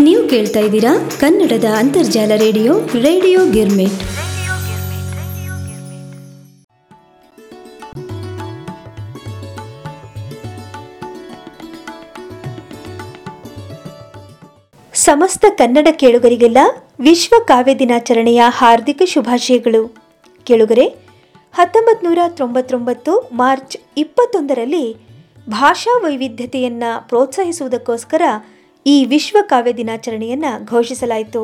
ನೀವು ಕೇಳ್ತಾ ಇದ್ದೀರಾ ಕನ್ನಡದ ಅಂತರ್ಜಾಲ ರೇಡಿಯೋ ರೇಡಿಯೋ ಗಿರ್ಮಿಟ್. ಸಮಸ್ತ ಕನ್ನಡ ಕೇಳುಗರಿಗೆಲ್ಲ ವಿಶ್ವ ಕಾವ್ಯ ದಿನಾಚರಣೆಯ ಹಾರ್ದಿಕ ಶುಭಾಶಯಗಳು. ಕೇಳುಗರೆ ಹತ್ತೊಂಬತ್ತು ನೂರ ತೊಂಬತ್ತೊಂಬತ್ತು ಮಾರ್ಚ್ ಇಪ್ಪತ್ತೊಂದರಲ್ಲಿ ಭಾಷಾ ವೈವಿಧ್ಯತೆಯನ್ನು ಪ್ರೋತ್ಸಾಹಿಸುವುದಕ್ಕೋಸ್ಕರ ಈ ವಿಶ್ವ ಕಾವ್ಯ ದಿನಾಚರಣೆಯನ್ನು ಘೋಷಿಸಲಾಯಿತು.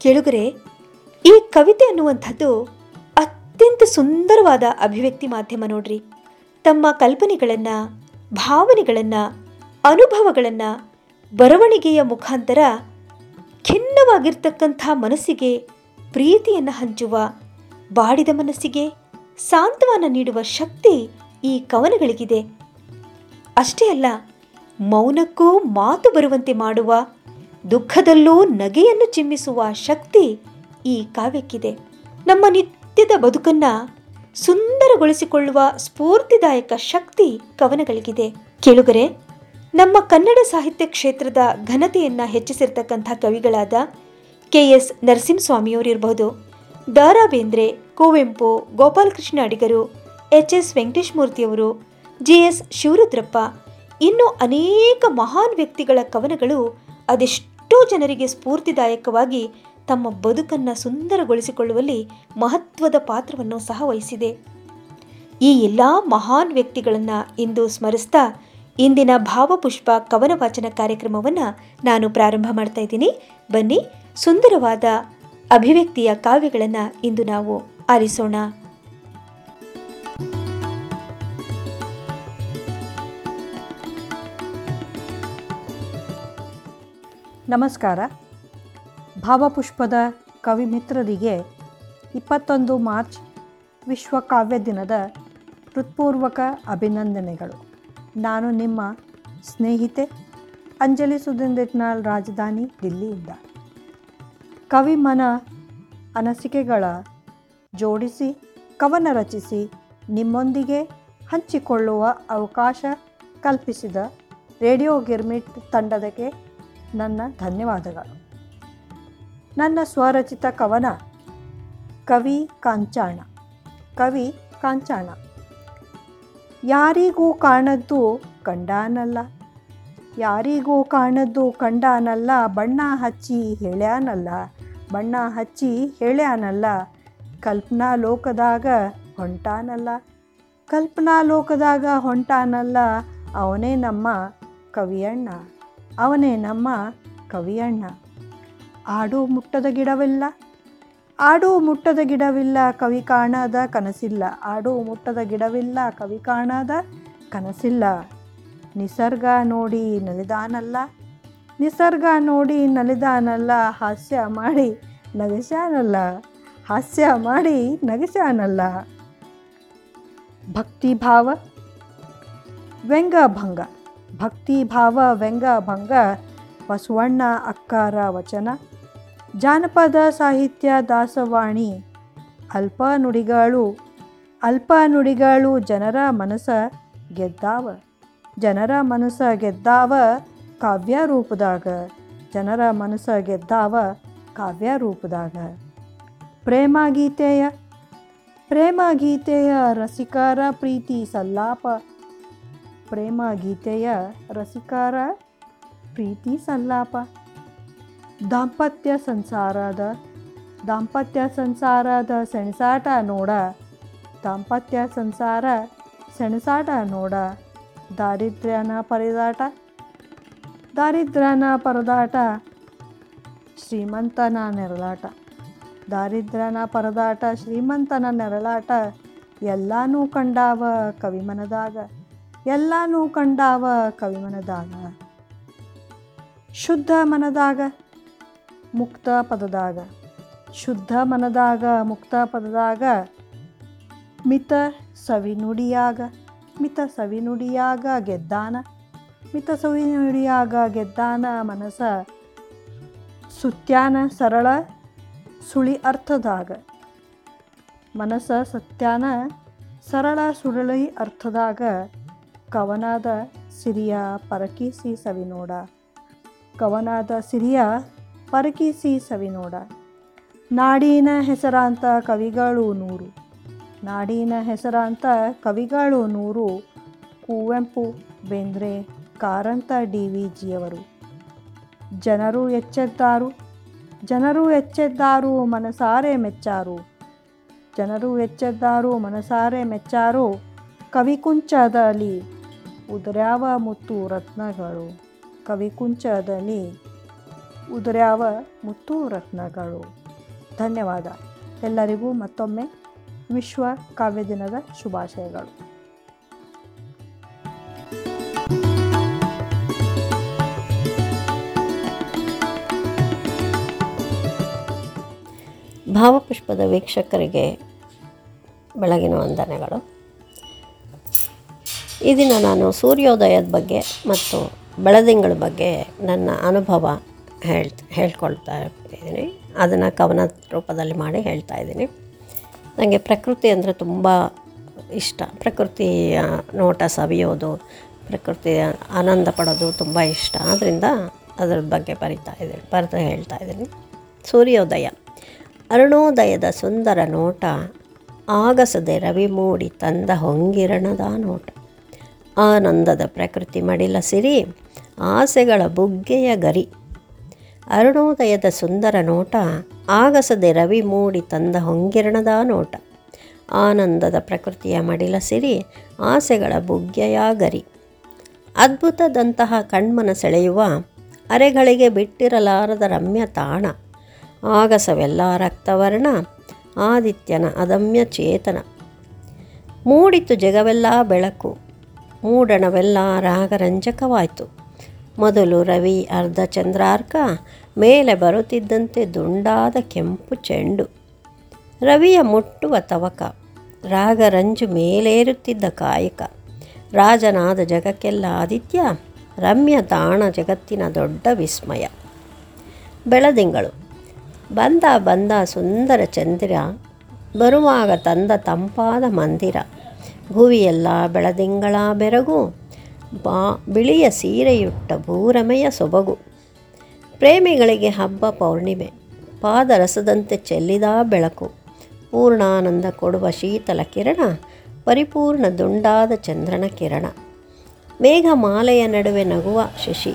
ಕೆಳುಗರೆ, ಈ ಕವಿತೆ ಅನ್ನುವಂಥದ್ದು ಅತ್ಯಂತ ಸುಂದರವಾದ ಅಭಿವ್ಯಕ್ತಿ ಮಾಧ್ಯಮ ನೋಡ್ರಿ. ತಮ್ಮ ಕಲ್ಪನೆಗಳನ್ನು, ಭಾವನೆಗಳನ್ನು, ಅನುಭವಗಳನ್ನು, ಬರವಣಿಗೆಯ ಮುಖಾಂತರ ಖಿನ್ನವಾಗಿರ್ತಕ್ಕಂಥ ಮನಸ್ಸಿಗೆ ಪ್ರೀತಿಯನ್ನು ಹಂಚುವ, ಬಾಡಿದ ಮನಸ್ಸಿಗೆ ಸಾಂತ್ವನ ನೀಡುವ ಶಕ್ತಿ ಈ ಕವನಗಳಿಗಿದೆ. ಅಷ್ಟೇ ಅಲ್ಲ ಮೌನಕ್ಕೂ ಮಾತು ಬರುವಂತೆ ಮಾಡುವ, ದುಃಖದಲ್ಲೂ ನಗೆಯನ್ನು ಚಿಮ್ಮಿಸುವ ಶಕ್ತಿ ಈ ಕಾವ್ಯಕ್ಕಿದೆ. ನಮ್ಮ ನಿತ್ಯದ ಬದುಕನ್ನ ಸುಂದರಗೊಳಿಸಿಕೊಳ್ಳುವ ಸ್ಫೂರ್ತಿದಾಯಕ ಶಕ್ತಿ ಕವನಗಳಿಗಿದೆ. ಕೇಳುಗರೆ, ನಮ್ಮ ಕನ್ನಡ ಸಾಹಿತ್ಯ ಕ್ಷೇತ್ರದ ಘನತೆಯನ್ನ ಹೆಚ್ಚಿಸಿರ್ತಕ್ಕಂಥ ಕವಿಗಳಾದ ಕೆ ಎಸ್ ನರಸಿಂಹಸ್ವಾಮಿಯವರಿರಬಹುದು ದ ರಾ ಬೇಂದ್ರೆ ಕುವೆಂಪು, ಗೋಪಾಲಕೃಷ್ಣ ಅಡಿಗರು, ಎಚ್ ಎಸ್ ವೆಂಕಟೇಶ್ಮೂರ್ತಿಯವರು, ಜಿ ಎಸ್ ಶಿವರುದ್ರಪ್ಪ ಇನ್ನು ಅನೇಕ ಮಹಾನ್ ವ್ಯಕ್ತಿಗಳ ಕವನಗಳು ಅದೆಷ್ಟೋ ಜನರಿಗೆ ಸ್ಫೂರ್ತಿದಾಯಕವಾಗಿ ತಮ್ಮ ಬದುಕನ್ನು ಸುಂದರಗೊಳಿಸಿಕೊಳ್ಳುವಲ್ಲಿ ಮಹತ್ವದ ಪಾತ್ರವನ್ನು ಸಹ ವಹಿಸಿದೆ. ಈ ಎಲ್ಲ ಮಹಾನ್ ವ್ಯಕ್ತಿಗಳನ್ನು ಇಂದು ಸ್ಮರಿಸ್ತಾ ಇಂದಿನ ಭಾವಪುಷ್ಪ ಕವನ ವಾಚನ ಕಾರ್ಯಕ್ರಮವನ್ನು ನಾನು ಪ್ರಾರಂಭ ಮಾಡ್ತಾ ಇದ್ದೀನಿ. ಬನ್ನಿ ಸುಂದರವಾದ ಅಭಿವ್ಯಕ್ತಿಯ ಕಾವ್ಯಗಳನ್ನು ಇಂದು ನಾವು ಆಲಿಸೋಣ. ನಮಸ್ಕಾರ. ಭಾವಪುಷ್ಪದ ಕವಿಮಿತ್ರರಿಗೆ ಇಪ್ಪತ್ತೊಂದು ಮಾರ್ಚ್ ವಿಶ್ವ ಕಾವ್ಯ ದಿನದ ಹೃತ್ಪೂರ್ವಕ ಅಭಿನಂದನೆಗಳು. ನಾನು ನಿಮ್ಮ ಸ್ನೇಹಿತೆ ಅಂಜಲಿ ಸುಧೀಂದ್ರನಾಳ್ ರಾಜಧಾನಿ ದಿಲ್ಲಿಯಿಂದ. ಕವಿಮನ ಅನಸಿಕೆಗಳ ಜೋಡಿಸಿ, ಕವನ ರಚಿಸಿ, ನಿಮ್ಮೊಂದಿಗೆ ಹಂಚಿಕೊಳ್ಳುವ ಅವಕಾಶ ಕಲ್ಪಿಸಿದ ರೇಡಿಯೋ ಗಿರ್ಮಿಟ್ ತಂಡದಕ್ಕೆ ನನ್ನ ಧನ್ಯವಾದಗಳು. ನನ್ನ ಸ್ವರಚಿತ ಕವನ, ಕವಿ ಕಾಂಚಾಣ ಕವಿ ಕಾಂಚಾಣ. ಯಾರಿಗೂ ಕಾಣದ್ದು ಕಂಡಾನಲ್ಲ, ಯಾರಿಗೂ ಕಾಣದ್ದು ಕಂಡಾನಲ್ಲ, ಬಣ್ಣ ಹಚ್ಚಿ ಹೇಳ್ಯಾನಲ್ಲ, ಬಣ್ಣ ಹಚ್ಚಿ ಹೇಳ್ಯಾನಲ್ಲ, ಕಲ್ಪನಾ ಲೋಕದಾಗ ಹೊಂಟಾನಲ್ಲ, ಕಲ್ಪನಾ ಲೋಕದಾಗ ಹೊಂಟಾನಲ್ಲ, ಅವನೇ ನಮ್ಮ ಕವಿಯಣ್ಣ. ಅವನೇ ನಮ್ಮ ಕವಿಯಣ್ಣ. ಆಡು ಮುಟ್ಟದ ಗಿಡವಿಲ್ಲ. ಆಡು ಮುಟ್ಟದ ಗಿಡವಿಲ್ಲ, ಕವಿ ಕಾಣದ ಕನಸಿಲ್ಲ. ಆಡು ಮುಟ್ಟದ ಗಿಡವಿಲ್ಲ, ಕವಿ ಕಾಣದ ಕನಸಿಲ್ಲ. ನಿಸರ್ಗ ನೋಡಿ ನಲಿದಾನಲ್ಲ. ನಿಸರ್ಗ ನೋಡಿ ನಲಿದಾನಲ್ಲ. ಹಾಸ್ಯ ಮಾಡಿ ನಗಸಾನಲ್ಲ ಹಾಸ್ಯ ಮಾಡಿ ನಗಸ್ಯಾನಲ್ಲ. ಭಕ್ತಿಭಾವ ವ್ಯಂಗಭಂಗ. ಭಕ್ತಿಭಾವ ವ್ಯಂಗಭಂಗ ಬಸವಣ್ಣ, ಅಕ್ಕಾರ, ವಚನ, ಜಾನಪದ ಸಾಹಿತ್ಯ, ದಾಸವಾಣಿ, ಅಲ್ಪ ನುಡಿಗಳು ಅಲ್ಪ ನುಡಿಗಳು, ಜನರ ಮನಸ್ಸ ಗೆದ್ದಾವ, ಜನರ ಮನಸ ಗೆದ್ದಾವ, ಕಾವ್ಯ ರೂಪದಾಗ, ಜನರ ಮನಸ ಗೆದ್ದಾವ, ಕಾವ್ಯ ರೂಪದಾಗ. ಪ್ರೇಮ ಗೀತೆಯ ಪ್ರೇಮ ಗೀತೆಯ ರಸಿಕರ, ಪ್ರೀತಿ ಸಲ್ಲಾಪ ಪ್ರೇಮ ಗೀತೆಯ ರಸಿಕಾರ, ಪ್ರೀತಿ ಸಲ್ಲಾಪ ದಾಂಪತ್ಯ ಸಂಸಾರದ ದಾಂಪತ್ಯ ಸಂಸಾರದ ಸೆಣಸಾಟ ನೋಡ. ದಾಂಪತ್ಯ ಸಂಸಾರ ಸೆಣಸಾಟ ನೋಡ. ದಾರಿದ್ರ್ಯನ ಪರದಾಟ. ದಾರಿದ್ರ್ಯನ ಪರದಾಟ. ಶ್ರೀಮಂತನ ನೆರಳಾಟ. ದಾರಿದ್ರ್ಯನ ಪರದಾಟ, ಶ್ರೀಮಂತನ ನೆರಳಾಟ ಎಲ್ಲಾನು ಕಂಡಾವ ಕವಿಮನದಾಗ. ಎಲ್ಲಾನೂ ಕಂಡಾವ ಕವಿ ಮನದಾಗ ಶುದ್ಧ ಮನದಾಗ, ಮುಕ್ತ ಪದದಾಗ. ಶುದ್ಧ ಮನದಾಗ, ಮುಕ್ತ ಪದದಾಗ. ಮಿತ ಸವಿನುಡಿಯಾಗ ಮಿತ ಸವಿನುಡಿಯಾಗ ಗೆದ್ದಾನ. ಮಿತ ಸವಿನುಡಿಯಾಗ ಗೆದ್ದಾನ ಮನಸ. ಸುತ್ಯಾನ ಸರಳ, ಸುಳಿ ಅರ್ಥದಾಗ. ಮನಸ ಸತ್ಯಾನ, ಸರಳ ಸುರಳಿ ಅರ್ಥದಾಗ. ಕವನದ ಸಿರಿಯ ಪರಕೀಸಿ ಸವಿನೋಡ. ಕವನಾದ ಸಿರಿಯ ಪರಕೀಸಿ ಸವಿನೋಡ. ನಾಡಿನ ಹೆಸರಾಂತ ಕವಿಗಳು ನೂರು. ನಾಡಿನ ಹೆಸರಾಂತ ಕವಿಗಳು ನೂರು. ಕುವೆಂಪು, ಬೇಂದ್ರೆ, ಕಾರಂತ ಡಿ ವಿ ಜಿಯವರು ಜನರು ಎಚ್ಚೆದ್ದಾರು. ಜನರು ಎಚ್ಚೆದ್ದಾರು, ಮನಸಾರೆ ಮೆಚ್ಚಾರು. ಜನರು ಎಚ್ಚೆದ್ದಾರು, ಮನಸಾರೆ ಮೆಚ್ಚಾರು ಕವಿಕುಂಚದಲ್ಲಿ ಉದುರ್ಯಾವ ಮುತ್ತು ರತ್ನಗಳು. ಕವಿಕುಂಚದಲ್ಲಿ ಉದುರ್ಯಾವ ಮುತ್ತು ರತ್ನಗಳು. ಧನ್ಯವಾದ. ಎಲ್ಲರಿಗೂ ಮತ್ತೊಮ್ಮೆ ವಿಶ್ವ ಕಾವ್ಯ ದಿನದ ಶುಭಾಶಯಗಳು. ಭಾವಪುಷ್ಪದ ವೀಕ್ಷಕರಿಗೆ ಬೆಳಗಿನ ವಂದನೆಗಳು. ಈ ನಾನು ಸೂರ್ಯೋದಯದ ಬಗ್ಗೆ ಮತ್ತು ಬೆಳದಿಂಗಳ ಬಗ್ಗೆ ನನ್ನ ಅನುಭವ ಹೇಳ್, ಹೇಳ್ಕೊಳ್ತಾ ಇದ್ದೀನಿ. ಅದನ್ನು ಕವನ ರೂಪದಲ್ಲಿ ಮಾಡಿ ಹೇಳ್ತಾ ಇದ್ದೀನಿ. ನನಗೆ ಪ್ರಕೃತಿ ಅಂದರೆ ತುಂಬ ಇಷ್ಟ. ಪ್ರಕೃತಿಯ ನೋಟ ಸವಿಯೋದು, ಪ್ರಕೃತಿಯ ಆನಂದ ಪಡೋದು ತುಂಬ ಇಷ್ಟ. ಆದ್ದರಿಂದ ಅದರ ಬಗ್ಗೆ ಬರಿತಾ ಇದ್ದೀನಿ ಬರೆದು ಹೇಳ್ತಾ ಇದ್ದೀನಿ. ಸೂರ್ಯೋದಯ. ಅರುಣೋದಯದ ಸುಂದರ ನೋಟ, ಆಗಸದೆ ರವಿ ಮೂಡಿ ತಂದ ಹೊಂಗಿರಣದ ನೋಟ. ಆನಂದದ ಪ್ರಕೃತಿ ಮಡಿಲ ಸಿರಿ, ಆಸೆಗಳ ಬುಗ್ಗೆಯ ಗರಿ. ಅರುಣೋದಯದ ಸುಂದರ ನೋಟ, ಆಗಸದೆ ರವಿ ಮೂಡಿ ತಂದ ಹೊಂಗಿರಣದ ನೋಟ. ಆನಂದದ ಪ್ರಕೃತಿಯ ಮಡಿಲ ಸಿರಿ, ಆಸೆಗಳ ಬುಗ್ಗೆಯ ಗರಿ. ಅದ್ಭುತದಂತಹ ಕಣ್ಮನ ಸೆಳೆಯುವ, ಅರೆಗಳಿಗೆ ಬಿಟ್ಟಿರಲಾರದ ರಮ್ಯ ತಾಣ. ಆಗಸವೆಲ್ಲ ರಕ್ತವರ್ಣ, ಆದಿತ್ಯನ ಅದಮ್ಯ ಚೇತನ. ಮೂಡಿತು ಜಗವೆಲ್ಲ ಬೆಳಕು. ಮೂಡಣವೆಲ್ಲ ರಾಗರಂಜಕವಾಯಿತು. ಮೊದಲು ರವಿ, ಅರ್ಧ ಚಂದ್ರಾರ್ಕ, ಮೇಲೆ ಬರುತ್ತಿದ್ದಂತೆ ದುಂಡಾದ ಕೆಂಪು ಚೆಂಡು. ರವಿಯ ಮುಟ್ಟುವ ತವಕ, ರಾಗರಂಜು ಮೇಲೇರುತ್ತಿದ್ದ ಕಾಯಕ. ರಾಜನಾದ ಜಗಕ್ಕೆಲ್ಲ ಆದಿತ್ಯ, ರಮ್ಯ ತಾಣ ಜಗತ್ತಿನ ದೊಡ್ಡ ವಿಸ್ಮಯ. ಬೆಳದಿಂಗಳು, ಬಂದ ಬಂದ ಸುಂದರ ಚಂದಿರ, ಬರುವಾಗ ತಂದ ತಂಪಾದ ಮಂದಿರ. ಭುವಿಯೆಲ್ಲ ಬೆಳದಿಂಗಳ ಬೆರಗು, ಬಾ ಬಿಳಿಯ ಸೀರೆಯುಟ್ಟ ಭೂರಮೆಯ ಸೊಬಗು. ಪ್ರೇಮಿಗಳಿಗೆ ಹಬ್ಬ ಪೌರ್ಣಿಮೆ, ಪಾದರಸದಂತೆ ಚೆಲ್ಲಿದ ಬೆಳಕು. ಪೂರ್ಣಾನಂದ ಕೊಡುವ ಶೀತಲ ಕಿರಣ, ಪರಿಪೂರ್ಣ ದುಂಡಾದ ಚಂದ್ರನ ಕಿರಣ. ಮೇಘಮಾಲೆಯ ನಡುವೆ ನಗುವ ಶಶಿ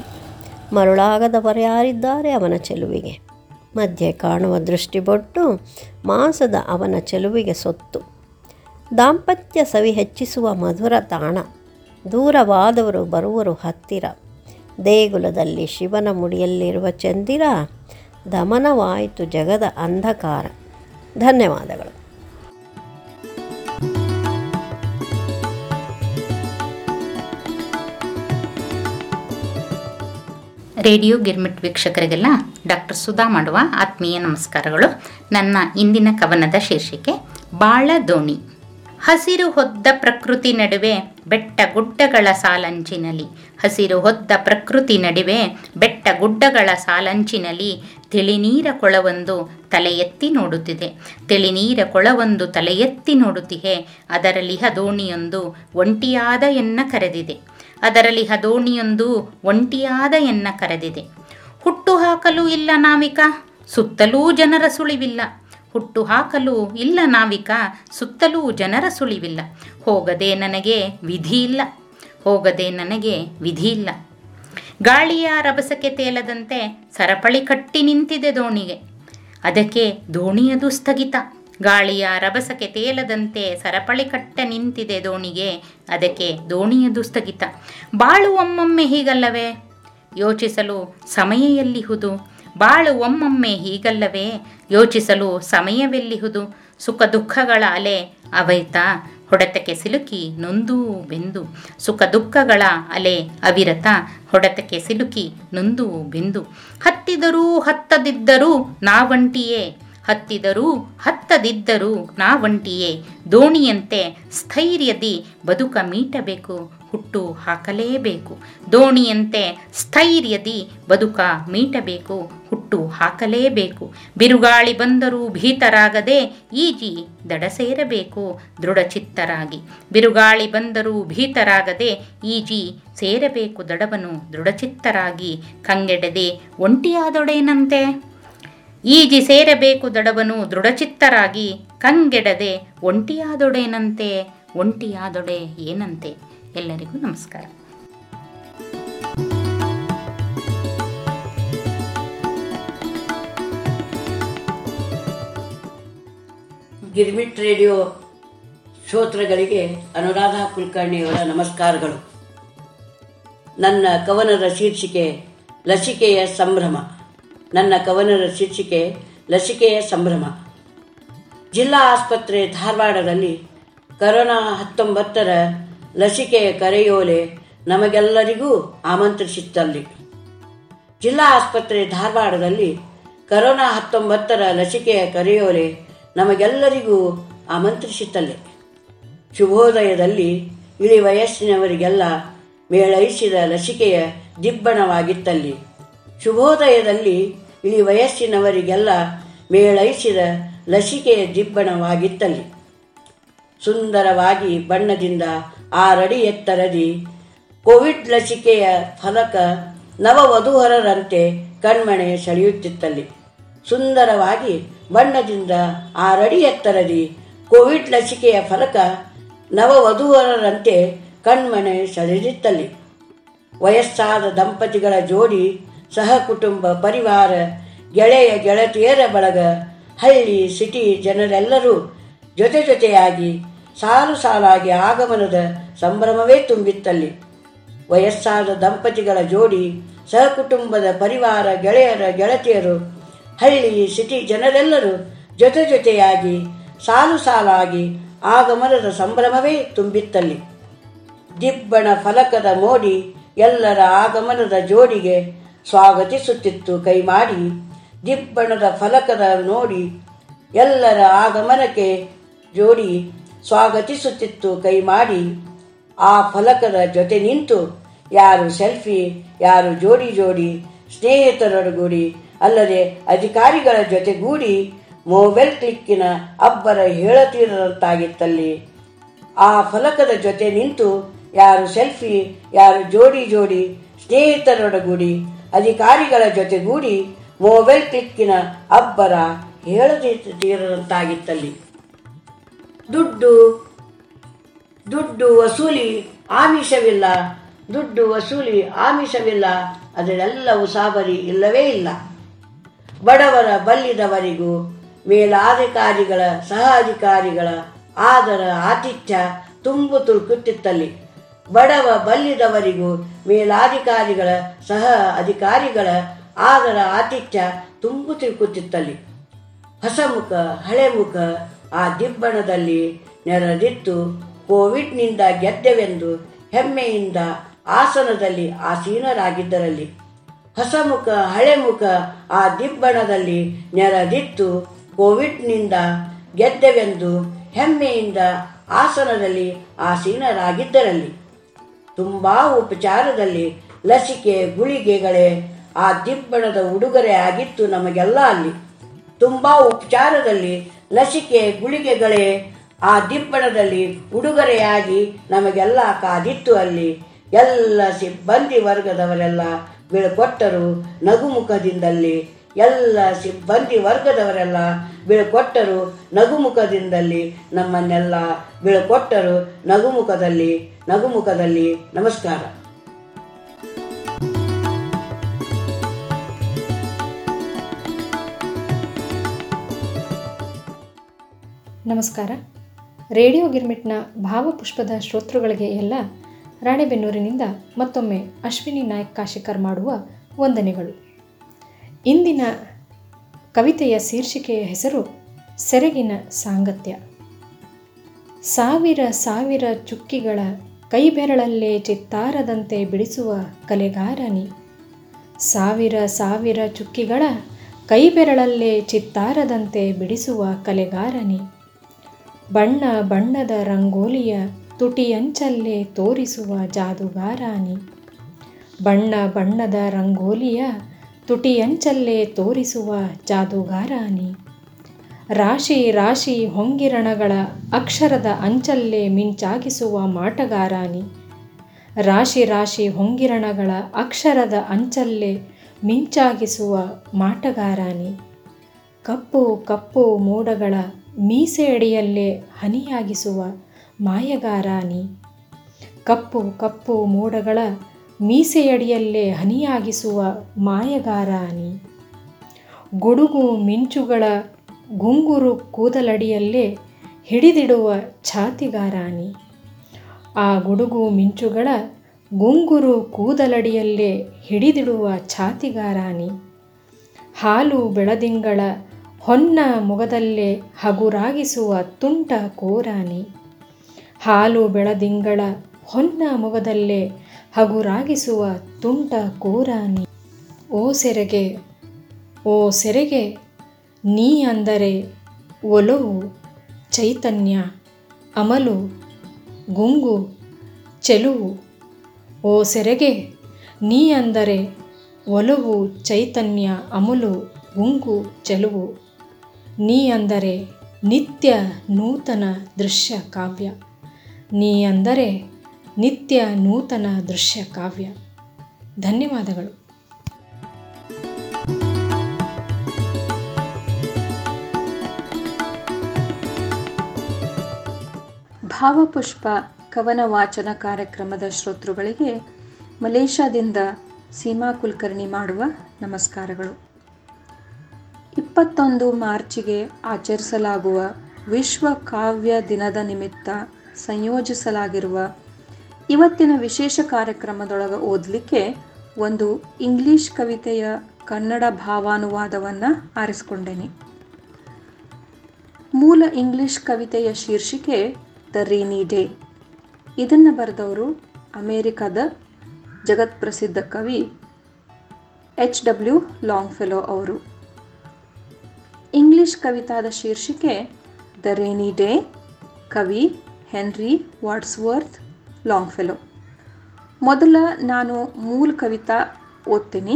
ಮರುಳಾಗದವರ್ಯಾರಿದ್ದಾರೆ ಅವನ ಚೆಲುವಿಗೆ. ಮಧ್ಯೆ ಕಾಣುವ ದೃಷ್ಟಿಬೊಟ್ಟು ಮಾಸದ ಅವನ ಚೆಲುವಿಗೆ ಸೊತ್ತು. ದಾಂಪತ್ಯ ಸವಿ ಹೆಚ್ಚಿಸುವ ಮಧುರ ತಾಣ. ದೂರವಾದವರು ಬರುವರು ಹತ್ತಿರ. ದೇಗುಲದಲ್ಲಿ ಶಿವನ ಮುಡಿಯಲ್ಲಿರುವ ಚಂದಿರ ದಮನವಾಯಿತು ಜಗದ ಅಂಧಕಾರ. ಧನ್ಯವಾದಗಳು. ರೇಡಿಯೋ ಗಿರ್ಮಿಟ್ ವೀಕ್ಷಕರಿಗೆಲ್ಲ ಡಾಕ್ಟರ್ ಸುಧಾ ಮಾಡುವ ಆತ್ಮೀಯ ನಮಸ್ಕಾರಗಳು. ನನ್ನ ಇಂದಿನ ಕವನದ ಶೀರ್ಷಿಕೆ ಬಾಳ ದೋಣಿ ಹಸಿರು ಹೊದ್ದ ಪ್ರಕೃತಿ ನಡುವೆ ಬೆಟ್ಟ ಗುಡ್ಡಗಳ ಸಾಲಂಚಿನಲ್ಲಿ ಹಸಿರು ಹೊದ್ದ ಪ್ರಕೃತಿ ನಡುವೆ ಬೆಟ್ಟ ಗುಡ್ಡಗಳ ಸಾಲಂಚಿನಲ್ಲಿ ತಿಳಿನೀರ ಕೊಳವೊಂದು ತಲೆ ಎತ್ತಿ ನೋಡುತ್ತಿದೆ. ತಿಳಿನೀರ ಕೊಳವೊಂದು ತಲೆ ಎತ್ತಿ ನೋಡುತ್ತಿದೆ. ಅದರಲ್ಲಿ ಹದೋಣಿಯೊಂದು ಒಂಟಿಯಾದ ಎನ್ನ ಕರೆದಿದೆ. ಅದರಲ್ಲಿ ಹದೋಣಿಯೊಂದು ಒಂಟಿಯಾದ ಎನ್ನ ಕರೆದಿದೆ. ಹುಟ್ಟು ಹಾಕಲು ಇಲ್ಲ ನಾವಿಕ. ಸುತ್ತಲೂ ಜನರ ಸುಳಿವಿಲ್ಲ. ಹುಟ್ಟು ಹಾಕಲು ಇಲ್ಲ ನಾವಿಕ, ಸುತ್ತಲೂ ಜನರ ಸುಳಿವಿಲ್ಲ. ಹೋಗದೆ ನನಗೆ ವಿಧಿ ಇಲ್ಲ. ಹೋಗದೆ ನನಗೆ ವಿಧಿ ಇಲ್ಲ. ಗಾಳಿಯ ರಭಸಕ್ಕೆ ತೇಲದಂತೆ ಸರಪಳಿ ಕಟ್ಟಿ ನಿಂತಿದೆ ದೋಣಿಗೆ. ಅದಕ್ಕೆ ದೋಣಿಯದು ಸ್ಥಗಿತ. ಗಾಳಿಯ ರಭಸಕ್ಕೆ ತೇಲದಂತೆ ಸರಪಳಿ ಕಟ್ಟ ನಿಂತಿದೆ ದೋಣಿಗೆ. ಅದಕ್ಕೆ ದೋಣಿಯದು ಸ್ಥಗಿತ. ಬಾಳು ಒಮ್ಮೊಮ್ಮೆ ಹೀಗಲ್ಲವೇ? ಯೋಚಿಸಲು ಸಮಯ ಎಲ್ಲಿಹುದು? ಬಾಳು ಒಮ್ಮೊಮ್ಮೆ ಹೀಗಲ್ಲವೇ? ಯೋಚಿಸಲು ಸಮಯವೆಲ್ಲಿಹುದು? ಸುಖ ದುಃಖಗಳ ಅಲೆ ಅವೈತ ಹೊಡೆತಕ್ಕೆ ಸಿಲುಕಿ ನೊಂದು ಬೆಂದು. ಸುಖ ದುಃಖಗಳ ಅಲೆ ಅವಿರತ ಹೊಡೆತಕ್ಕೆ ಸಿಲುಕಿ ನೊಂದು ಬೆಂದು. ಹತ್ತಿದರೂ ಹತ್ತದಿದ್ದರೂ ನಾವಂಟಿಯೇ? ಹತ್ತಿದರೂ ಹತ್ತದಿದ್ದರೂ ನಾವಂಟಿಯೇ? ದೋಣಿಯಂತೆ ಸ್ಥೈರ್ಯದಿ ಬದುಕ ಮೀಟಬೇಕು. ಹುಟ್ಟು ಹಾಕಲೇಬೇಕು. ದೋಣಿಯಂತೆ ಸ್ಥೈರ್ಯದಿ ಬದುಕ ಮೀಟಬೇಕು, ಹುಟ್ಟು ಹಾಕಲೇಬೇಕು. ಬಿರುಗಾಳಿ ಬಂದರೂ ಭೀತರಾಗದೆ ಈಜಿ ದಡ ಸೇರಬೇಕು, ದೃಢಚಿತ್ತರಾಗಿ. ಬಿರುಗಾಳಿ ಬಂದರೂ ಭೀತರಾಗದೆ ಈಜಿ ಸೇರಬೇಕು, ದಡವನು ದೃಢಚಿತ್ತರಾಗಿ. ಕಂಗೆಡದೆ ಒಂಟಿಯಾದೊಡೇನಂತೆ? ಈಜಿ ಸೇರಬೇಕು, ದಡವನು ದೃಢಚಿತ್ತರಾಗಿ. ಕಂಗೆಡದೆ ಒಂಟಿಯಾದೊಡೇನಂತೆ? ಒಂಟಿಯಾದೊಡೆ ಏನಂತೆ? ಎಲ್ಲರಿಗೂ ನಮಸ್ಕಾರ. ಗಿರ್ಮಿಟ್ ರೇಡಿಯೋ ಶ್ರೋತೃಗಳಿಗೆ ಅನುರಾಧ ಕುಲಕರ್ಣಿಯವರ ನಮಸ್ಕಾರಗಳು. ನನ್ನ ಕವನದ ಶೀರ್ಷಿಕೆ ಲಸಿಕೆಯ ಸಂಭ್ರಮ. ನನ್ನ ಕವನದ ಶೀರ್ಷಿಕೆ ಲಸಿಕೆಯ ಸಂಭ್ರಮ. ಜಿಲ್ಲಾ ಆಸ್ಪತ್ರೆ ಧಾರವಾಡದಲ್ಲಿ ಕರೋನಾ ಹತ್ತೊಂಬತ್ತರ ಲಸಿಕೆಯ ಕರೆಯೋಲೆ ನಮಗೆಲ್ಲರಿಗೂ ಆಮಂತ್ರಿಸಿತ್ತಲ್ಲಿ. ಜಿಲ್ಲಾ ಆಸ್ಪತ್ರೆ ಧಾರವಾಡದಲ್ಲಿ ಕರೋನಾ ಹತ್ತೊಂಬತ್ತರ ಲಸಿಕೆಯ ಕರೆಯೋಲೆ ನಮಗೆಲ್ಲರಿಗೂ ಆಮಂತ್ರಿಸಿತ್ತಲ್ಲಿ. ಶುಭೋದಯದಲ್ಲಿ ಇಳಿ ವಯಸ್ಸಿನವರಿಗೆಲ್ಲ ಮೇಳೈಸಿದ ಲಸಿಕೆಯ ದಿಬ್ಬಣವಾಗಿತ್ತಲ್ಲಿ. ಶುಭೋದಯದಲ್ಲಿ ಇಳಿ ವಯಸ್ಸಿನವರಿಗೆಲ್ಲ ಮೇಳೈಸಿದ ಲಸಿಕೆಯ ದಿಬ್ಬಣವಾಗಿತ್ತಲ್ಲಿ. ಸುಂದರವಾಗಿ ಬಣ್ಣದಿಂದ ಆರಡಿ ಎತ್ತರದಿ. ಕೋವಿಡ್ ಲಸಿಕೆಯ ಫಲಕ ನವ ವಧುಹರರಂತೆ ಕಣ್ಮಣೆ ಸೆಳೆಯುತ್ತಿತ್ತಲ್ಲಿ. ಸುಂದರವಾಗಿ ಬಣ್ಣದಿಂದ ಆರಡಿ ಎತ್ತರದಿ ಕೋವಿಡ್ ಲಸಿಕೆಯ ಫಲಕ ನವ ವಧುವರರಂತೆ ಕಣ್ಮಣೆ ಸೆಳೆದಿತ್ತಲ್ಲಿ. ವಯಸ್ಸಾದ ದಂಪತಿಗಳ ಜೋಡಿ ಸಹ ಕುಟುಂಬ ಪರಿವಾರ, ಗೆಳೆಯ ಗೆಳತಿಯರ ಬಳಗ ಹಳ್ಳಿ ಸಿಟಿ ಜನರೆಲ್ಲರೂ ಜೊತೆ ಜೊತೆಯಾಗಿ ಸಾಲು ಸಾಲಾಗಿ ಆಗಮನದ ಸಂಭ್ರಮವೇ ತುಂಬಿತ್ತಲ್ಲಿ. ವಯಸ್ಸಾದ ದಂಪತಿಗಳ ಜೋಡಿ ಸಹಕುಟುಂಬದ ಪರಿವಾರ ಗೆಳೆಯರ ಗೆಳತಿಯರು, ಹಳ್ಳಿ ಸಿಟಿ ಜನರೆಲ್ಲರೂ ಜೊತೆ ಜೊತೆಯಾಗಿ ಸಾಲು ಸಾಲಾಗಿ ಆಗಮನದ ಸಂಭ್ರಮವೇ ತುಂಬಿತ್ತಲ್ಲಿ. ದಿಬ್ಬಣ ಫಲಕದ ಮೋಡಿ ಎಲ್ಲರ ಆಗಮನದ ಜೋಡಿಗೆ ಸ್ವಾಗತಿಸುತ್ತಿತ್ತು ಕೈ ಮಾಡಿ ದಿಬ್ಬಣದ ಫಲಕದ ನೋಡಿ ಎಲ್ಲರ ಆಗಮನಕ್ಕೆ ಜೋಡಿ ಸ್ವಾಗತಿಸುತ್ತಿತ್ತು ಕೈ ಮಾಡಿ ಆ ಫಲಕದ ಜೊತೆ ನಿಂತು ಯಾರು ಸೆಲ್ಫಿ, ಯಾರು ಜೋಡಿ ಜೋಡಿ, ಸ್ನೇಹಿತರೊಡಗೂಡಿ ಅಲ್ಲದೆ ಅಧಿಕಾರಿಗಳ ಜೊತೆಗೂಡಿ ಮೊಬೈಲ್ ಕ್ಲಿಕ್ಕಿನ ಅಬ್ಬರ ಹೇಳತೀರಂತಾಗಿತ್ತಲ್ಲಿ ಆ ಫಲಕದ ಜೊತೆ ನಿಂತು ಯಾರು ಸೆಲ್ಫಿ, ಯಾರು ಜೋಡಿ ಜೋಡಿ, ಸ್ನೇಹಿತರೊಡಗೂಡಿ, ಅಧಿಕಾರಿಗಳ ಜೊತೆಗೂಡಿ ಮೊಬೈಲ್ ಕ್ಲಿಕ್ಕಿನ ಅಬ್ಬರ ಹೇಳತೀರದಂತಾಗಿತ್ತಲ್ಲಿ ದುಡ್ಡು ದುಡ್ಡು ವಸೂಲಿ ಆಮಿಷವಿಲ್ಲ, ದುಡ್ಡು ವಸೂಲಿ ಆಮಿಷವಿಲ್ಲ ಅದರೆಲ್ಲವೂ ಸಾಬರಿ ಇಲ್ಲವೇ ಇಲ್ಲ. ಬಡವರ ಬಲ್ಲಿದವರಿಗೂ ಮೇಲಾಧಿಕಾರಿಗಳ ಸಹ ಅಧಿಕಾರಿಗಳ ಆದರ ಆತಿಥ್ಯ ತುಂಬು ತುಳುಕುತ್ತಿತ್ತಲ್ಲಿ ಬಡವ ಬಲ್ಲಿದವರಿಗೂ ಮೇಲಾಧಿಕಾರಿಗಳ, ಸಹ ಅಧಿಕಾರಿಗಳ ಆದರ ಆತಿಥ್ಯ ತುಂಬು ತಿರುಕುತ್ತಿತ್ತಲ್ಲಿ. ಹೊಸ ಮುಖ ಹಳೆ ಮುಖ ಆ ದಿಬ್ಬಣದಲ್ಲಿ ನೆರೆದಿತ್ತು. ಕೋವಿಡ್ನಿಂದ ಗೆದ್ದೆವೆಂದು ಹೆಮ್ಮೆಯಿಂದ ಆಸನದಲ್ಲಿ ಆಸೀನರಾಗಿದ್ದರಲ್ಲಿ. ಹೊಸ ಮುಖ ಹಳೆ ಮುಖ ಆ ದಿಬ್ಬಣದಲ್ಲಿ ನೆರೆದಿತ್ತು. ಕೋವಿಡ್ನಿಂದ ಗೆದ್ದೆವೆಂದು ಹೆಮ್ಮೆಯಿಂದ ಆಸನದಲ್ಲಿ ಆಸೀನರಾಗಿದ್ದರಲ್ಲಿ. ತುಂಬಾ ಉಪಚಾರದಲ್ಲಿ ಲಸಿಕೆ, ಗುಳಿಗೆಗಳೇ ಆ ದಿಬ್ಬಣದ ಉಡುಗೊರೆ ಆಗಿತ್ತು ನಮಗೆಲ್ಲ ಅಲ್ಲಿ. ತುಂಬಾ ಉಪಚಾರದಲ್ಲಿ ಲಸಿಕೆ ಗುಳಿಗೆಗಳೇ, ಆ ದಿಬ್ಬಣದಲ್ಲಿ ಉಡುಗೊರೆಯಾಗಿ ನಮಗೆಲ್ಲ ಕಾದಿತ್ತು ಅಲ್ಲಿ. ಎಲ್ಲ ಸಿಬ್ಬಂದಿ ವರ್ಗದವರೆಲ್ಲ ಬೀಳ್ಕೊಟ್ಟರು ನಗುಮುಖದಿಂದಲ್ಲಿ. ಎಲ್ಲ ಸಿಬ್ಬಂದಿ ವರ್ಗದವರೆಲ್ಲ ಬೀಳ್ಕೊಟ್ಟರು ನಗುಮುಖದಿಂದಲ್ಲಿ. ನಮ್ಮನ್ನೆಲ್ಲ ಬೀಳ್ಕೊಟ್ಟರು ನಗುಮುಖದಲ್ಲಿ. ನಗುಮುಖದಲ್ಲಿ ನಮಸ್ಕಾರ. ನಮಸ್ಕಾರ. ರೇಡಿಯೋ ಗಿರ್ಮಿಟ್ನ ಭಾವಪುಷ್ಪದ ಶ್ರೋತೃಗಳಿಗೆ ಎಲ್ಲ ರಾಣೆಬೆನ್ನೂರಿನಿಂದ ಮತ್ತೊಮ್ಮೆ ಅಶ್ವಿನಿ ನಾಯಕ್ ಕಾಶಿಕರ್ ಮಾಡುವ ವಂದನೆಗಳು. ಇಂದಿನ ಕವಿತೆಯ ಶೀರ್ಷಿಕೆಯ ಹೆಸರು ಸೆರಗಿನ ಸಾಂಗತ್ಯ. ಸಾವಿರ ಸಾವಿರ ಚುಕ್ಕಿಗಳ ಕೈಬೆರಳಲ್ಲೇ ಚಿತ್ತಾರದಂತೆ ಬಿಡಿಸುವ ಕಲೆಗಾರನಿ ಸಾವಿರ ಸಾವಿರ ಚುಕ್ಕಿಗಳ ಕೈಬೆರಳಲ್ಲೇ ಚಿತ್ತಾರದಂತೆ ಬಿಡಿಸುವ ಕಲೆಗಾರನಿ ಬಣ್ಣ ಬಣ್ಣದ ರಂಗೋಲಿಯ ತುಟಿಯಂಚಲ್ಲೇ ತೋರಿಸುವ ಜಾದುಗಾರಾನಿ ಬಣ್ಣ ಬಣ್ಣದ ರಂಗೋಲಿಯ ತುಟಿಯಂಚಲ್ಲೇ ತೋರಿಸುವ ಜಾದುಗಾರಾನಿ ರಾಶಿ ರಾಶಿ ಹೊಂಗಿರಣಗಳ ಅಕ್ಷರದ ಅಂಚಲ್ಲೇ ಮಿಂಚಾಗಿಸುವ ಮಾಟಗಾರಾನಿ ರಾಶಿ ರಾಶಿ ಹೊಂಗಿರಣಗಳ ಅಕ್ಷರದ ಅಂಚಲ್ಲೇ ಮಿಂಚಾಗಿಸುವ ಮಾಟಗಾರಾನಿ ಕಪ್ಪು ಕಪ್ಪು ಮೋಡಗಳ ಮೀಸೆಯಡಿಯಲ್ಲೇ ಹನಿಯಾಗಿಸುವ ಮಾಯಗಾರಾನಿ ಕಪ್ಪು ಕಪ್ಪು ಮೋಡಗಳ ಮೀಸೆಯಡಿಯಲ್ಲೇ ಹನಿಯಾಗಿಸುವ ಮಾಯಗಾರಾನಿ ಗುಡುಗು ಮಿಂಚುಗಳ ಗುಂಗುರು ಕೂದಲಡಿಯಲ್ಲೇ ಹಿಡಿದಿಡುವ ಛಾತಿಗಾರಾನಿ ಆ ಗುಡುಗು ಮಿಂಚುಗಳ ಗುಂಗುರು ಕೂದಲಡಿಯಲ್ಲೇ ಹಿಡಿದಿಡುವ ಛಾತಿಗಾರಾನಿ ಹಾಲು ಬೆಳದಿಂಗಳ ಹೊನ್ನ ಮೊಗದಲ್ಲೇ ಹಗುರಾಗಿಸುವ ತುಂಟ ಕೋರಾನಿ ಹಾಲು ಬೆಳದಿಂಗಳ ಹೊನ್ನ ಮೊಗದಲ್ಲೇ ಹಗುರಾಗಿಸುವ ತುಂಟ ಕೋರಾನಿ ಓ ಸೆರೆಗೆ ಓ ಸೆರೆಗೆ, ನೀ ಅಂದರೆ ಒಲವು, ಚೈತನ್ಯ, ಅಮಲು, ಗುಂಗು, ಚೆಲುವು. ಓ ಸೆರೆಗೆ, ನೀ ಅಂದರೆ ಒಲವು, ಚೈತನ್ಯ, ಅಮಲು, ಗುಂಗು, ಚೆಲುವು. ನೀ ಅಂದರೆ ನಿತ್ಯ ನೂತನ ದೃಶ್ಯ ಕಾವ್ಯ. ನೀ ಅಂದರೆ ನಿತ್ಯ ನೂತನ ದೃಶ್ಯ ಕಾವ್ಯ. ಧನ್ಯವಾದಗಳು. ಭಾವಪುಷ್ಪ ಕವನ ವಾಚನ ಕಾರ್ಯಕ್ರಮದ ಶ್ರೋತೃಗಳಿಗೆ ಮಲೇಷ್ಯಾದಿಂದ ಸೀಮಾ ಕುಲಕರ್ಣಿ ಮಾಡುವ ನಮಸ್ಕಾರಗಳು. ಇಪ್ಪತ್ತೊಂದು ಮಾರ್ಚಿಗೆ ಆಚರಿಸಲಾಗುವ ವಿಶ್ವ ಕಾವ್ಯ ದಿನದ ನಿಮಿತ್ತ ಸಂಯೋಜಿಸಲಾಗಿರುವ ಇವತ್ತಿನ ವಿಶೇಷ ಕಾರ್ಯಕ್ರಮದೊಳಗೆ ಓದಲಿಕ್ಕೆ ಒಂದು ಇಂಗ್ಲಿಷ್ ಕವಿತೆಯ ಕನ್ನಡ ಭಾವಾನುವಾದವನ್ನು ಆರಿಸಿಕೊಂಡೇನೆ. ಮೂಲ ಇಂಗ್ಲಿಷ್ ಕವಿತೆಯ ಶೀರ್ಷಿಕೆ ದ ರೇನಿ ಡೇ. ಇದನ್ನು ಬರೆದವರು ಅಮೇರಿಕಾದ ಜಗತ್ಪ್ರಸಿದ್ಧ ಕವಿ ಎಚ್ ಡಬ್ಲ್ಯೂ ಲಾಂಗ್ ಫೆಲೋ ಅವರು. ಇಂಗ್ಲಿಷ್ ಕವಿತಾದ ಶೀರ್ಷಿಕೆ ದ ರೇನಿ ಡೇ ಕವಿ ಹೆನ್ರಿ ವಾಟ್ಸ್ವರ್ತ್ ಲಾಂಗ್ ಫೆಲೋ ಮೊದಲ ನಾನು ಮೂಲ ಕವಿತಾ ಓದ್ತೀನಿ,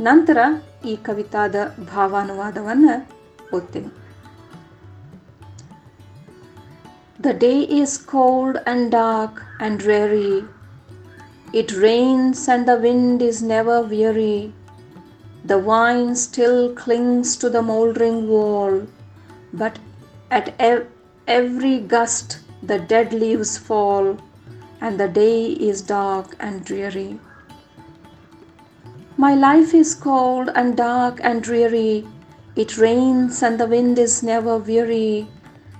ನಂತರ ಈ ಕವಿತಾದ ಭಾವಾನುವಾದವನ್ನು ಓದ್ತೀನಿ. The day is cold and dark and dreary it rains and the wind is never weary. The vine still clings to the mouldering wall, but at ev- every gust the dead leaves fall, and the day is dark and dreary. My life is cold and dark and dreary. It rains and the wind is never weary.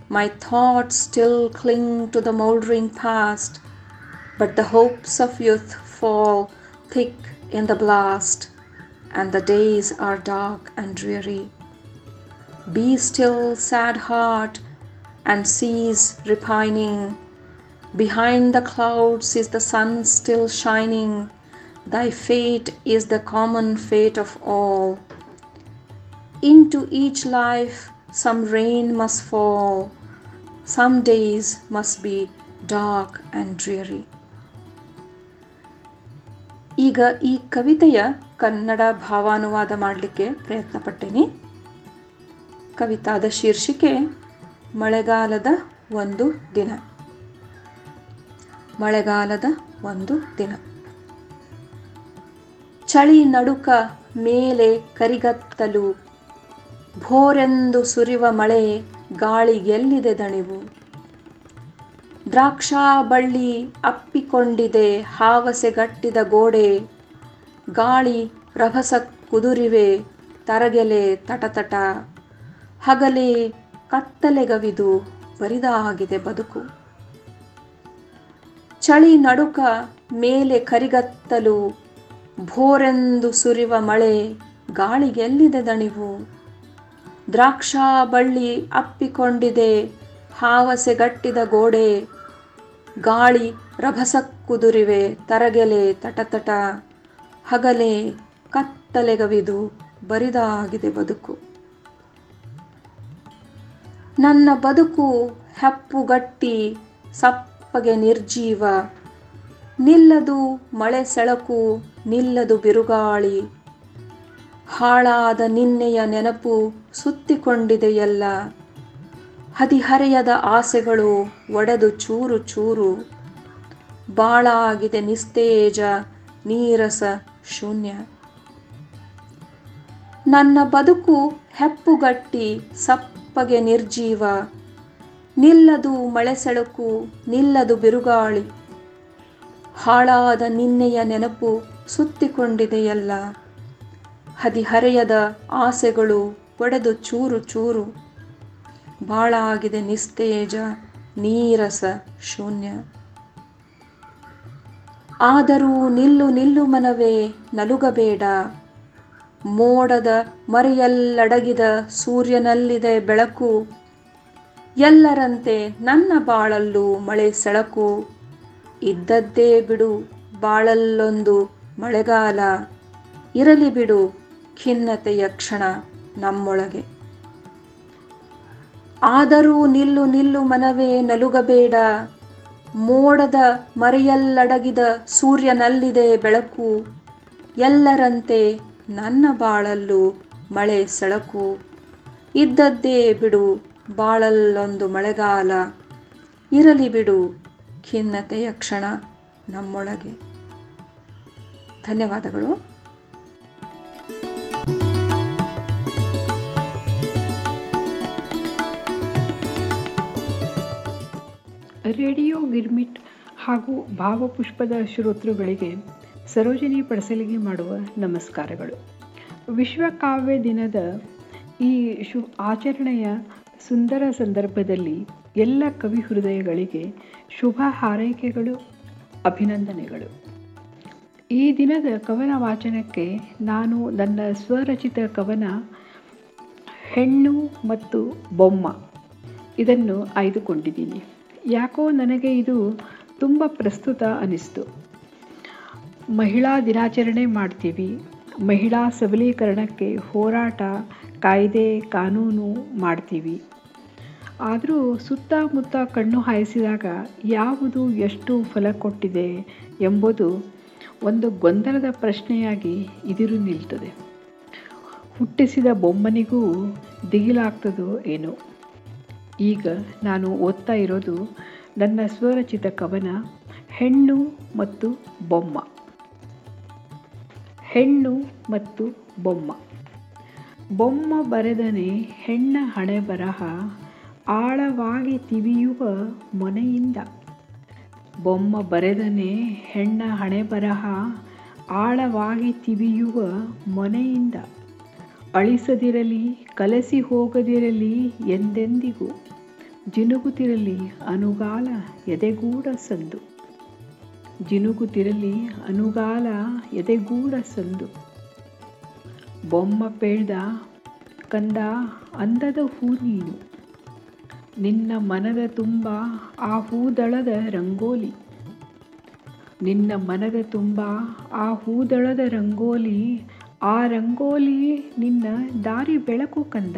My thoughts still cling to the mouldering past, but the hopes of youth fall thick in the blast, and the days are dark and dreary. Be still, sad heart, and cease repining. Behind the clouds is the sun still shining. Thy fate is the common fate of all. Into each life some rain must fall. Some days must be dark and dreary. ಈಗ ಈ ಕವಿತೆಯ ಕನ್ನಡ ಭಾವಾನುವಾದ ಮಾಡಲಿಕ್ಕೆ ಪ್ರಯತ್ನ ಪಟ್ಟೇನಿ ಕವಿತಾದ ಶೀರ್ಷಿಕೆ, ಮಳೆಗಾಲದ ಒಂದು ದಿನ. ಮಳೆಗಾಲದ ಒಂದು ದಿನ. ಚಳಿ ನಡುಕ ಮೇಲೆ ಕರಿಗತ್ತಲು, ಭೋರೆಂದು ಸುರಿವ ಮಳೆ ಗಾಳಿಗೆಲ್ಲಿದೆ ದಣಿವು. ದ್ರಾಕ್ಷಾ ಬಳ್ಳಿ ಅಪ್ಪಿಕೊಂಡಿದೆ ಹಾವಸೆಗಟ್ಟಿದ ಗೋಡೆ, ಗಾಳಿ ರಭಸ ಕುದುರಿವೆ, ತರಗೆಲೆ ತಟತಟ. ಹಗಲೇ ಕತ್ತಲೆಗವಿದು, ಬರಿದಾಗಿದೆ ಬದುಕು. ಚಳಿ ನಡುಕ ಮೇಲೆ ಕರಿಗತ್ತಲು, ಭೋರೆಂದು ಸುರಿವ ಮಳೆ ಗಾಳಿಗೆಲ್ಲಿದೆ ದಣಿವು? ದ್ರಾಕ್ಷಾ ಬಳ್ಳಿ ಅಪ್ಪಿಕೊಂಡಿದೆ ಹಾವಸೆಗಟ್ಟಿದ ಗೋಡೆ ಗಾಳಿ ರಭಸ ಕುದುರಿವೆ ತರಗೆಲೆ ತಟತಟ, ಹಗಲೇ ಕತ್ತಲೆಗವಿದು ಬರಿದಾಗಿದೆ ಬದುಕು. ನನ್ನ ಬದುಕು ಹೆಪ್ಪುಗಟ್ಟಿ ಸಪ್ಪಗೆ ನಿರ್ಜೀವ, ನಿಲ್ಲದು ಮಳೆ ಸೆಳಕು, ನಿಲ್ಲದು ಬಿರುಗಾಳಿ. ಹಾಳಾದ ನಿನ್ನೆಯ ನೆನಪು ಸುತ್ತಿಕೊಂಡಿದೆಯಲ್ಲ ಹದಿಹರೆಯದ ಆಸೆಗಳು ಒಡೆದು ಚೂರು ಚೂರು. ಬಾಳಾಗಿದೆ ನಿಸ್ತೇಜ, ನೀರಸ ಶೂನ್ಯ. ನನ್ನ ಬದುಕು ಹೆಪ್ಪುಗಟ್ಟಿ ಸಪ್ಪಗೆ ನಿರ್ಜೀವ. ನಿಲ್ಲದು ಮಳೆ ಸೆಳಕು, ನಿಲ್ಲದು ಬಿರುಗಾಳಿ. ಹಾಳಾದ ನಿನ್ನೆಯ ನೆನಪು ಸುತ್ತಿಕೊಂಡಿದೆಯಲ್ಲ. ಹದಿಹರೆಯದ ಆಸೆಗಳು ಒಡೆದು ಚೂರು ಚೂರು. ಬಾಳಾಗಿದೆ ನಿಸ್ತೇಜ, ನೀರಸ ಶೂನ್ಯ. ಆದರೂ ನಿಲ್ಲು ನಿಲ್ಲು ಮನವೇ ನಲುಗಬೇಡ. ಮೋಡದ ಮರೆಯಲ್ಲಡಗಿದ ಸೂರ್ಯನಲ್ಲಿದೆ ಬೆಳಕು. ಎಲ್ಲರಂತೆ ನನ್ನ ಬಾಳಲ್ಲೂ ಮಳೆ ಸೆಳಕು. ಇದ್ದದ್ದೇ ಬಿಡು ಬಾಳಲ್ಲೊಂದು ಮಳೆಗಾಲ. ಇರಲಿ ಬಿಡು ಖಿನ್ನತೆಯ ಕ್ಷಣ ನಮ್ಮೊಳಗೆ. ಆದರೂ ನಿಲ್ಲು ನಿಲ್ಲು ಮನವೇ ನಲುಗಬೇಡ. ಮೋಡದ ಮರೆಯಲ್ಲಡಗಿದ ಸೂರ್ಯನಲ್ಲಿದೆ ಬೆಳಕು. ಎಲ್ಲರಂತೆ ನನ್ನ ಬಾಳಲ್ಲೂ ಮಳೆ ಸೆಳಕು. ಇದ್ದದ್ದೇ ಬಿಡು ಬಾಳಲ್ಲೊಂದು ಮಳೆಗಾಲ. ಇರಲಿ ಬಿಡು ಖಿನ್ನತೆಯ ಕ್ಷಣ ನಮ್ಮೊಳಗೆ. ಧನ್ಯವಾದಗಳು. ರೇಡಿಯೋ ಗಿರ್ಮಿಟ್ ಹಾಗೂ ಭಾವಪುಷ್ಪದ ಶ್ರೋತೃಗಳಿಗೆ ಸರೋಜಿನಿ ಪಡಸಲಿಗೆ ಮಾಡುವ ನಮಸ್ಕಾರಗಳು. ವಿಶ್ವಕಾವ್ಯ ದಿನದ ಈ ಶು ಆಚರಣೆಯ ಸುಂದರ ಸಂದರ್ಭದಲ್ಲಿ ಎಲ್ಲ ಕವಿ ಹೃದಯಗಳಿಗೆ ಶುಭ ಹಾರೈಕೆಗಳು, ಅಭಿನಂದನೆಗಳು. ಈ ದಿನದ ಕವನ ವಾಚನಕ್ಕೆ ನಾನು ನನ್ನ ಸ್ವರಚಿತ ಕವನ ಹೆಣ್ಣು ಮತ್ತು ಬೊಮ್ಮ ಇದನ್ನು ಆಯ್ದುಕೊಂಡಿದ್ದೀನಿ. ಯಾಕೋ ನನಗೆ ಇದು ತುಂಬ ಪ್ರಸ್ತುತ ಅನಿಸ್ತು. ಮಹಿಳಾ ದಿನಾಚರಣೆ ಮಾಡ್ತೀವಿ. ಮಹಿಳಾ ಸಬಲೀಕರಣಕ್ಕೆ ಹೋರಾಟ, ಕಾಯ್ದೆ, ಕಾನೂನು ಮಾಡ್ತೀವಿ. ಆದರೂ ಸುತ್ತಮುತ್ತ ಕಣ್ಣು ಹಾಯಿಸಿದಾಗ ಯಾವುದು ಎಷ್ಟು ಫಲ ಕೊಟ್ಟಿದೆ ಎಂಬುದು ಒಂದು ಗೊಂದಲದ ಪ್ರಶ್ನೆಯಾಗಿ ಇದಿರು ನಿಲ್ತದೆ. ಹುಟ್ಟಿಸಿದ ಬೊಮ್ಮನಿಗೂ ದಿಗಿಲಾಗ್ತದೋ ಏನೋ. ಈಗ ನಾನು ಓದ್ತಾ ಇರೋದು ನನ್ನ ಸ್ವರಚಿತ ಕವನ ಹೆಣ್ಣು ಮತ್ತು ಬೊಮ್ಮ. ಹೆಣ್ಣು ಮತ್ತು ಬೊಮ್ಮ. ಬೊಮ್ಮ ಬರೆದನೆ ಹೆಣ್ಣ ಹಣೆ ಬರಹ ಆಳವಾಗಿ ತಿವಿಯುವ ಮೊನೆಯಿಂದ. ಬೊಮ್ಮ ಬರೆದನೆ ಹೆಣ್ಣ ಹಣೆ ಬರಹ ಆಳವಾಗಿ ತಿವಿಯುವ ಮೊನೆಯಿಂದ. ಅಳಿಸದಿರಲಿ, ಕಲಸಿ ಹೋಗದಿರಲಿ ಎಂದೆಂದಿಗೂ, ಜಿನುಗುತ್ತಿರಲಿ ಅನುಗಾಲ ಎದೆಗೂಡ ಸಂದು. ಜಿನುಗುತ್ತಿರಲಿ ಅನುಗಾಲ ಎದೆಗೂಡ ಸಂದು. ಬೊಮ್ಮ ಪೇಳ್ದ ಕಂದ ಅಂದದ ಹೂ ನೀನು. ನಿನ್ನ ಮನದ ತುಂಬ ಆ ಹೂದಳದ ರಂಗೋಲಿ. ನಿನ್ನ ಮನದ ತುಂಬ ಆ ಹೂದಳದ ರಂಗೋಲಿ ಆ ರಂಗೋಲಿ ನಿನ್ನ ದಾರಿ ಬೆಳಕು ಕಂದ.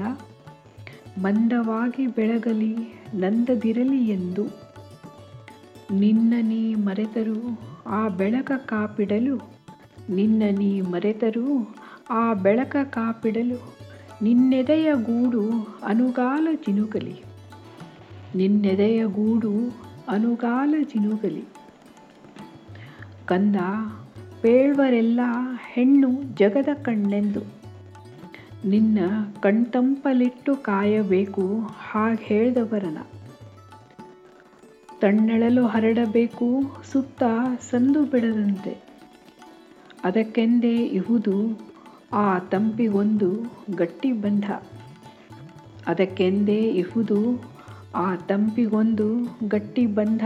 ಮಂದವಾಗಿ ಬೆಳಗಲಿ ನಂದದಿರಲಿ ಎಂದು. ನಿನ್ನ ನೀ ಮರೆತರು ಆ ಬೆಳಕ ಕಾಪಿಡಲು. ನಿನ್ನ ನೀ ಮರೆತರು ಆ ಬೆಳಕ ಕಾಪಿಡಲು. ನಿನ್ನೆದೆಯ ಗೂಡು ಅನುಗಾಲ ಜಿನುಗಲಿ ನಿನ್ನೆದೆಯ ಗೂಡು ಅನುಗಾಲ ಜಿನುಗಲಿ ಕಂದ ಪೇಳ್ವರೆಲ್ಲ ಹೆಣ್ಣು ಜಗದ ಕಣ್ಣೆಂದು. ನಿನ್ನ ಕಣ್ತಂಪಲಿಟ್ಟು ಕಾಯಬೇಕು ಹಾಗೆ ಹೇಳ್ದವರನ ತಣ್ಣಳಲು ಹರಡಬೇಕು ಸುತ್ತ ಸಂದು ಬಿಡದಂತೆ. ಅದಕ್ಕೆಂದೇ ಇಹುದು ಆ ತಂಪಿಗೊಂದು ಗಟ್ಟಿ ಬಂಧ. ಅದಕ್ಕೆಂದೇ ಇಹುದು ಆ ತಂಪಿಗೊಂದು ಗಟ್ಟಿ ಬಂಧ.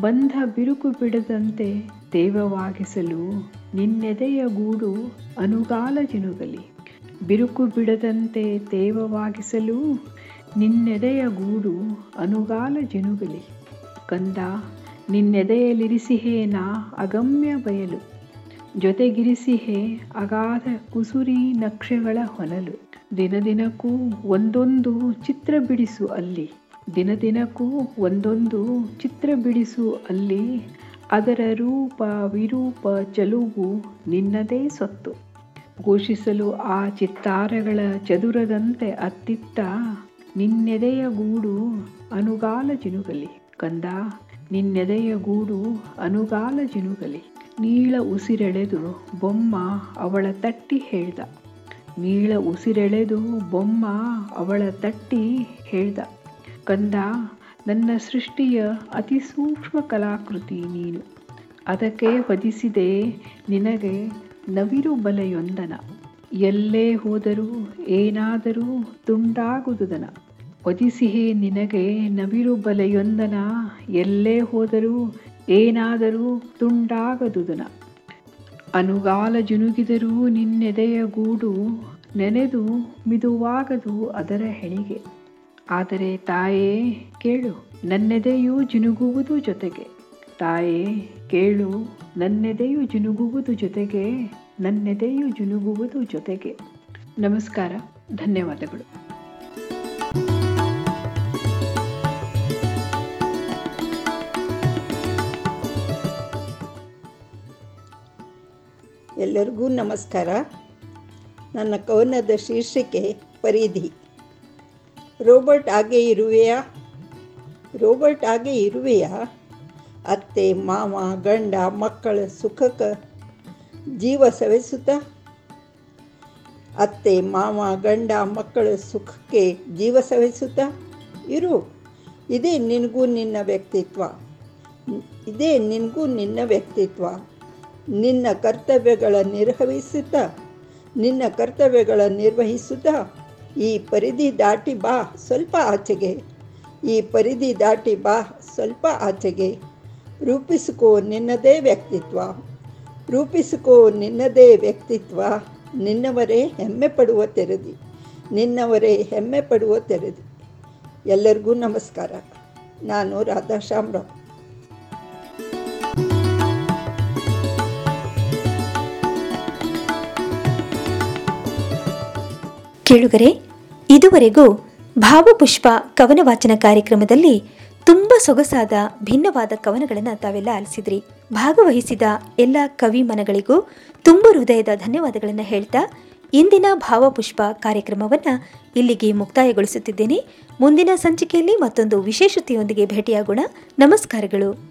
ಬಂಧ ಬಿರುಕು ಬಿಡದಂತೆ ತೇವವಾಗಿಸಲು ನಿನ್ನೆದೆಯ ಗೂಡು ಅನುಗಾಲ ಜಿನುಗಲಿ ಬಿರುಕು ಬಿಡದಂತೆ ತೇವವಾಗಿಸಲು ನಿನ್ನೆದೆಯ ಗೂಡು ಅನುಗಾಲ ಜಿನುಗಲಿ ಕಂದ ನಿನ್ನೆದೆಯಲ್ಲಿರಿಸಿಹೇನ ಅಗಮ್ಯ ಬಯಲು. ಜೊತೆಗಿರಿಸಿಹೆ ಅಗಾಧ ಕುಸುರಿ ನಕ್ಷೆಗಳ ಹೊನಲು. ದಿನ ದಿನಕ್ಕೂ ಒಂದೊಂದು ಚಿತ್ರ ಬಿಡಿಸು ಅಲ್ಲಿ. ದಿನ ದಿನಕ್ಕೂ ಒಂದೊಂದು ಚಿತ್ರ ಬಿಡಿಸು ಅಲ್ಲಿ ಅದರ ರೂಪ ವಿರೂಪ ಚಲುವು ನಿನ್ನದೇ ಸೊತ್ತು. ಘೋಷಿಸಲು ಆ ಚಿತ್ತಾರಗಳ ಚದುರದಂತೆ ಅತ್ತಿತ್ತ ನಿನ್ನೆದೆಯ ಗೂಡು ಅನುಗಾಲ ಜಿನುಗಲಿ ಕಂದ, ನಿನ್ನೆದೆಯ ಗೂಡು ಅನುಗಾಲ ಜಿನುಗಲಿ ನೀಳ ಉಸಿರೆಳೆದು ಬೊಮ್ಮ ಅವಳ ತಟ್ಟಿ ಹೇಳ್ದ. ನೀಳ ಉಸಿರೆಳೆದು ಬೊಮ್ಮ ಅವಳ ತಟ್ಟಿ ಹೇಳ್ದ. ಕಂದ ನನ್ನ ಸೃಷ್ಟಿಯ ಅತಿ ಸೂಕ್ಷ್ಮ ಕಲಾಕೃತಿ ನೀನು. ಅದಕ್ಕೆ ವಧಿಸಿದೆ ನಿನಗೆ ನವಿರು ಬಲೆಯೊಂದನ. ಎಲ್ಲೇ ಹೋದರೂ ಏನಾದರೂ ತುಂಡಾಗುದುದನ. ಒದಿಸಿಹೇ ನಿನಗೆ ನವಿರು ಬಲೆಯೊಂದನ. ಎಲ್ಲೇ ಹೋದರೂ ಏನಾದರೂ ತುಂಡಾಗದುದನ. ಅನುಗಾಲ ಜುನುಗಿದರೂ ನಿನ್ನೆದೆಯ ಗೂಡು ನೆನೆದು ಮಿದುವಾಗದು ಅದರ ಹೆಣಿಗೆ. ಆದರೆ ತಾಯೇ, ಕೇಳು, ನನ್ನೆದೆಯು ಜಿನುಗುವುದು ಜೊತೆಗೆ. ತಾಯೇ, ಕೇಳು, ನನ್ನೆದೆಯು ಜಿನುಗುವುದು ಜೊತೆಗೆ, ನನ್ನೆದೆಯು ಜಿನುಗುವುದು ಜೊತೆಗೆ. ನಮಸ್ಕಾರ, ಧನ್ಯವಾದಗಳು. ಎಲ್ಲರಿಗೂ ನಮಸ್ಕಾರ. ನನ್ನ ಕವನದ ಶೀರ್ಷಿಕೆ, ಪರಿಧಿ. ರೋಬರ್ಟ್ ಹಾಗೆ ಇರುವೆಯಾ? ರೋಬರ್ಟ್ ಹಾಗೆ ಇರುವೆಯಾ? ಅತ್ತೆ, ಮಾವ, ಗಂಡ, ಮಕ್ಕಳ ಸುಖಕ್ಕೆ ಜೀವ ಸವೆಸುತ್ತ? ಅತ್ತೆ, ಮಾವ, ಗಂಡ, ಮಕ್ಕಳ ಸುಖಕ್ಕೆ ಜೀವ ಸವೆಸುತ್ತ? ಇರು, ಇದೇ ನಿನಗೂ ನಿನ್ನ ವ್ಯಕ್ತಿತ್ವ. ಇದೇ ನಿನಗೂ ನಿನ್ನ ವ್ಯಕ್ತಿತ್ವ. ನಿನ್ನ ಕರ್ತವ್ಯಗಳ ನಿರ್ವಹಿಸುತ್ತ? ನಿನ್ನ ಕರ್ತವ್ಯಗಳ ನಿರ್ವಹಿಸುತ್ತಾ? ಈ ಪರಿಧಿ ದಾಟಿ ಬಾ ಸ್ವಲ್ಪ ಆಚೆಗೆ. ಈ ಪರಿಧಿ ದಾಟಿ ಬಾ ಸ್ವಲ್ಪ ಆಚೆಗೆ. ರೂಪಿಸಿಕೋ ನಿನ್ನದೇ ವ್ಯಕ್ತಿತ್ವ. ರೂಪಿಸಿಕೋ ನಿನ್ನದೇ ವ್ಯಕ್ತಿತ್ವ. ನಿನ್ನವರೇ ಹೆಮ್ಮೆ ಪಡುವ ತೆರೆದಿ. ನಿನ್ನವರೇ ಹೆಮ್ಮೆ ಪಡುವ ತೆರೆದಿ. ಎಲ್ಲರಿಗೂ ನಮಸ್ಕಾರ. ನಾನು ರಾಧಾ ಕೇಳುಗರೆ, ಇದುವರೆಗೂ ಭಾವಪುಷ್ಪ ಕವನ ವಾಚನ ಕಾರ್ಯಕ್ರಮದಲ್ಲಿ ತುಂಬ ಸೊಗಸಾದ ಭಿನ್ನವಾದ ಕವನಗಳನ್ನು ತಾವೆಲ್ಲ ಆಲಿಸಿದ್ರಿ. ಭಾಗವಹಿಸಿದ ಎಲ್ಲ ಕವಿ ಮನಗಳಿಗೂ ತುಂಬ ಹೃದಯದ ಧನ್ಯವಾದಗಳನ್ನು ಹೇಳ್ತಾ ಇಂದಿನ ಭಾವಪುಷ್ಪ ಕಾರ್ಯಕ್ರಮವನ್ನು ಇಲ್ಲಿಗೆ ಮುಕ್ತಾಯಗೊಳಿಸುತ್ತಿದ್ದೇನೆ. ಮುಂದಿನ ಸಂಚಿಕೆಯಲ್ಲಿ ಮತ್ತೊಂದು ವಿಶೇಷತೆಯೊಂದಿಗೆ ಭೇಟಿಯಾಗೋಣ. ನಮಸ್ಕಾರಗಳು.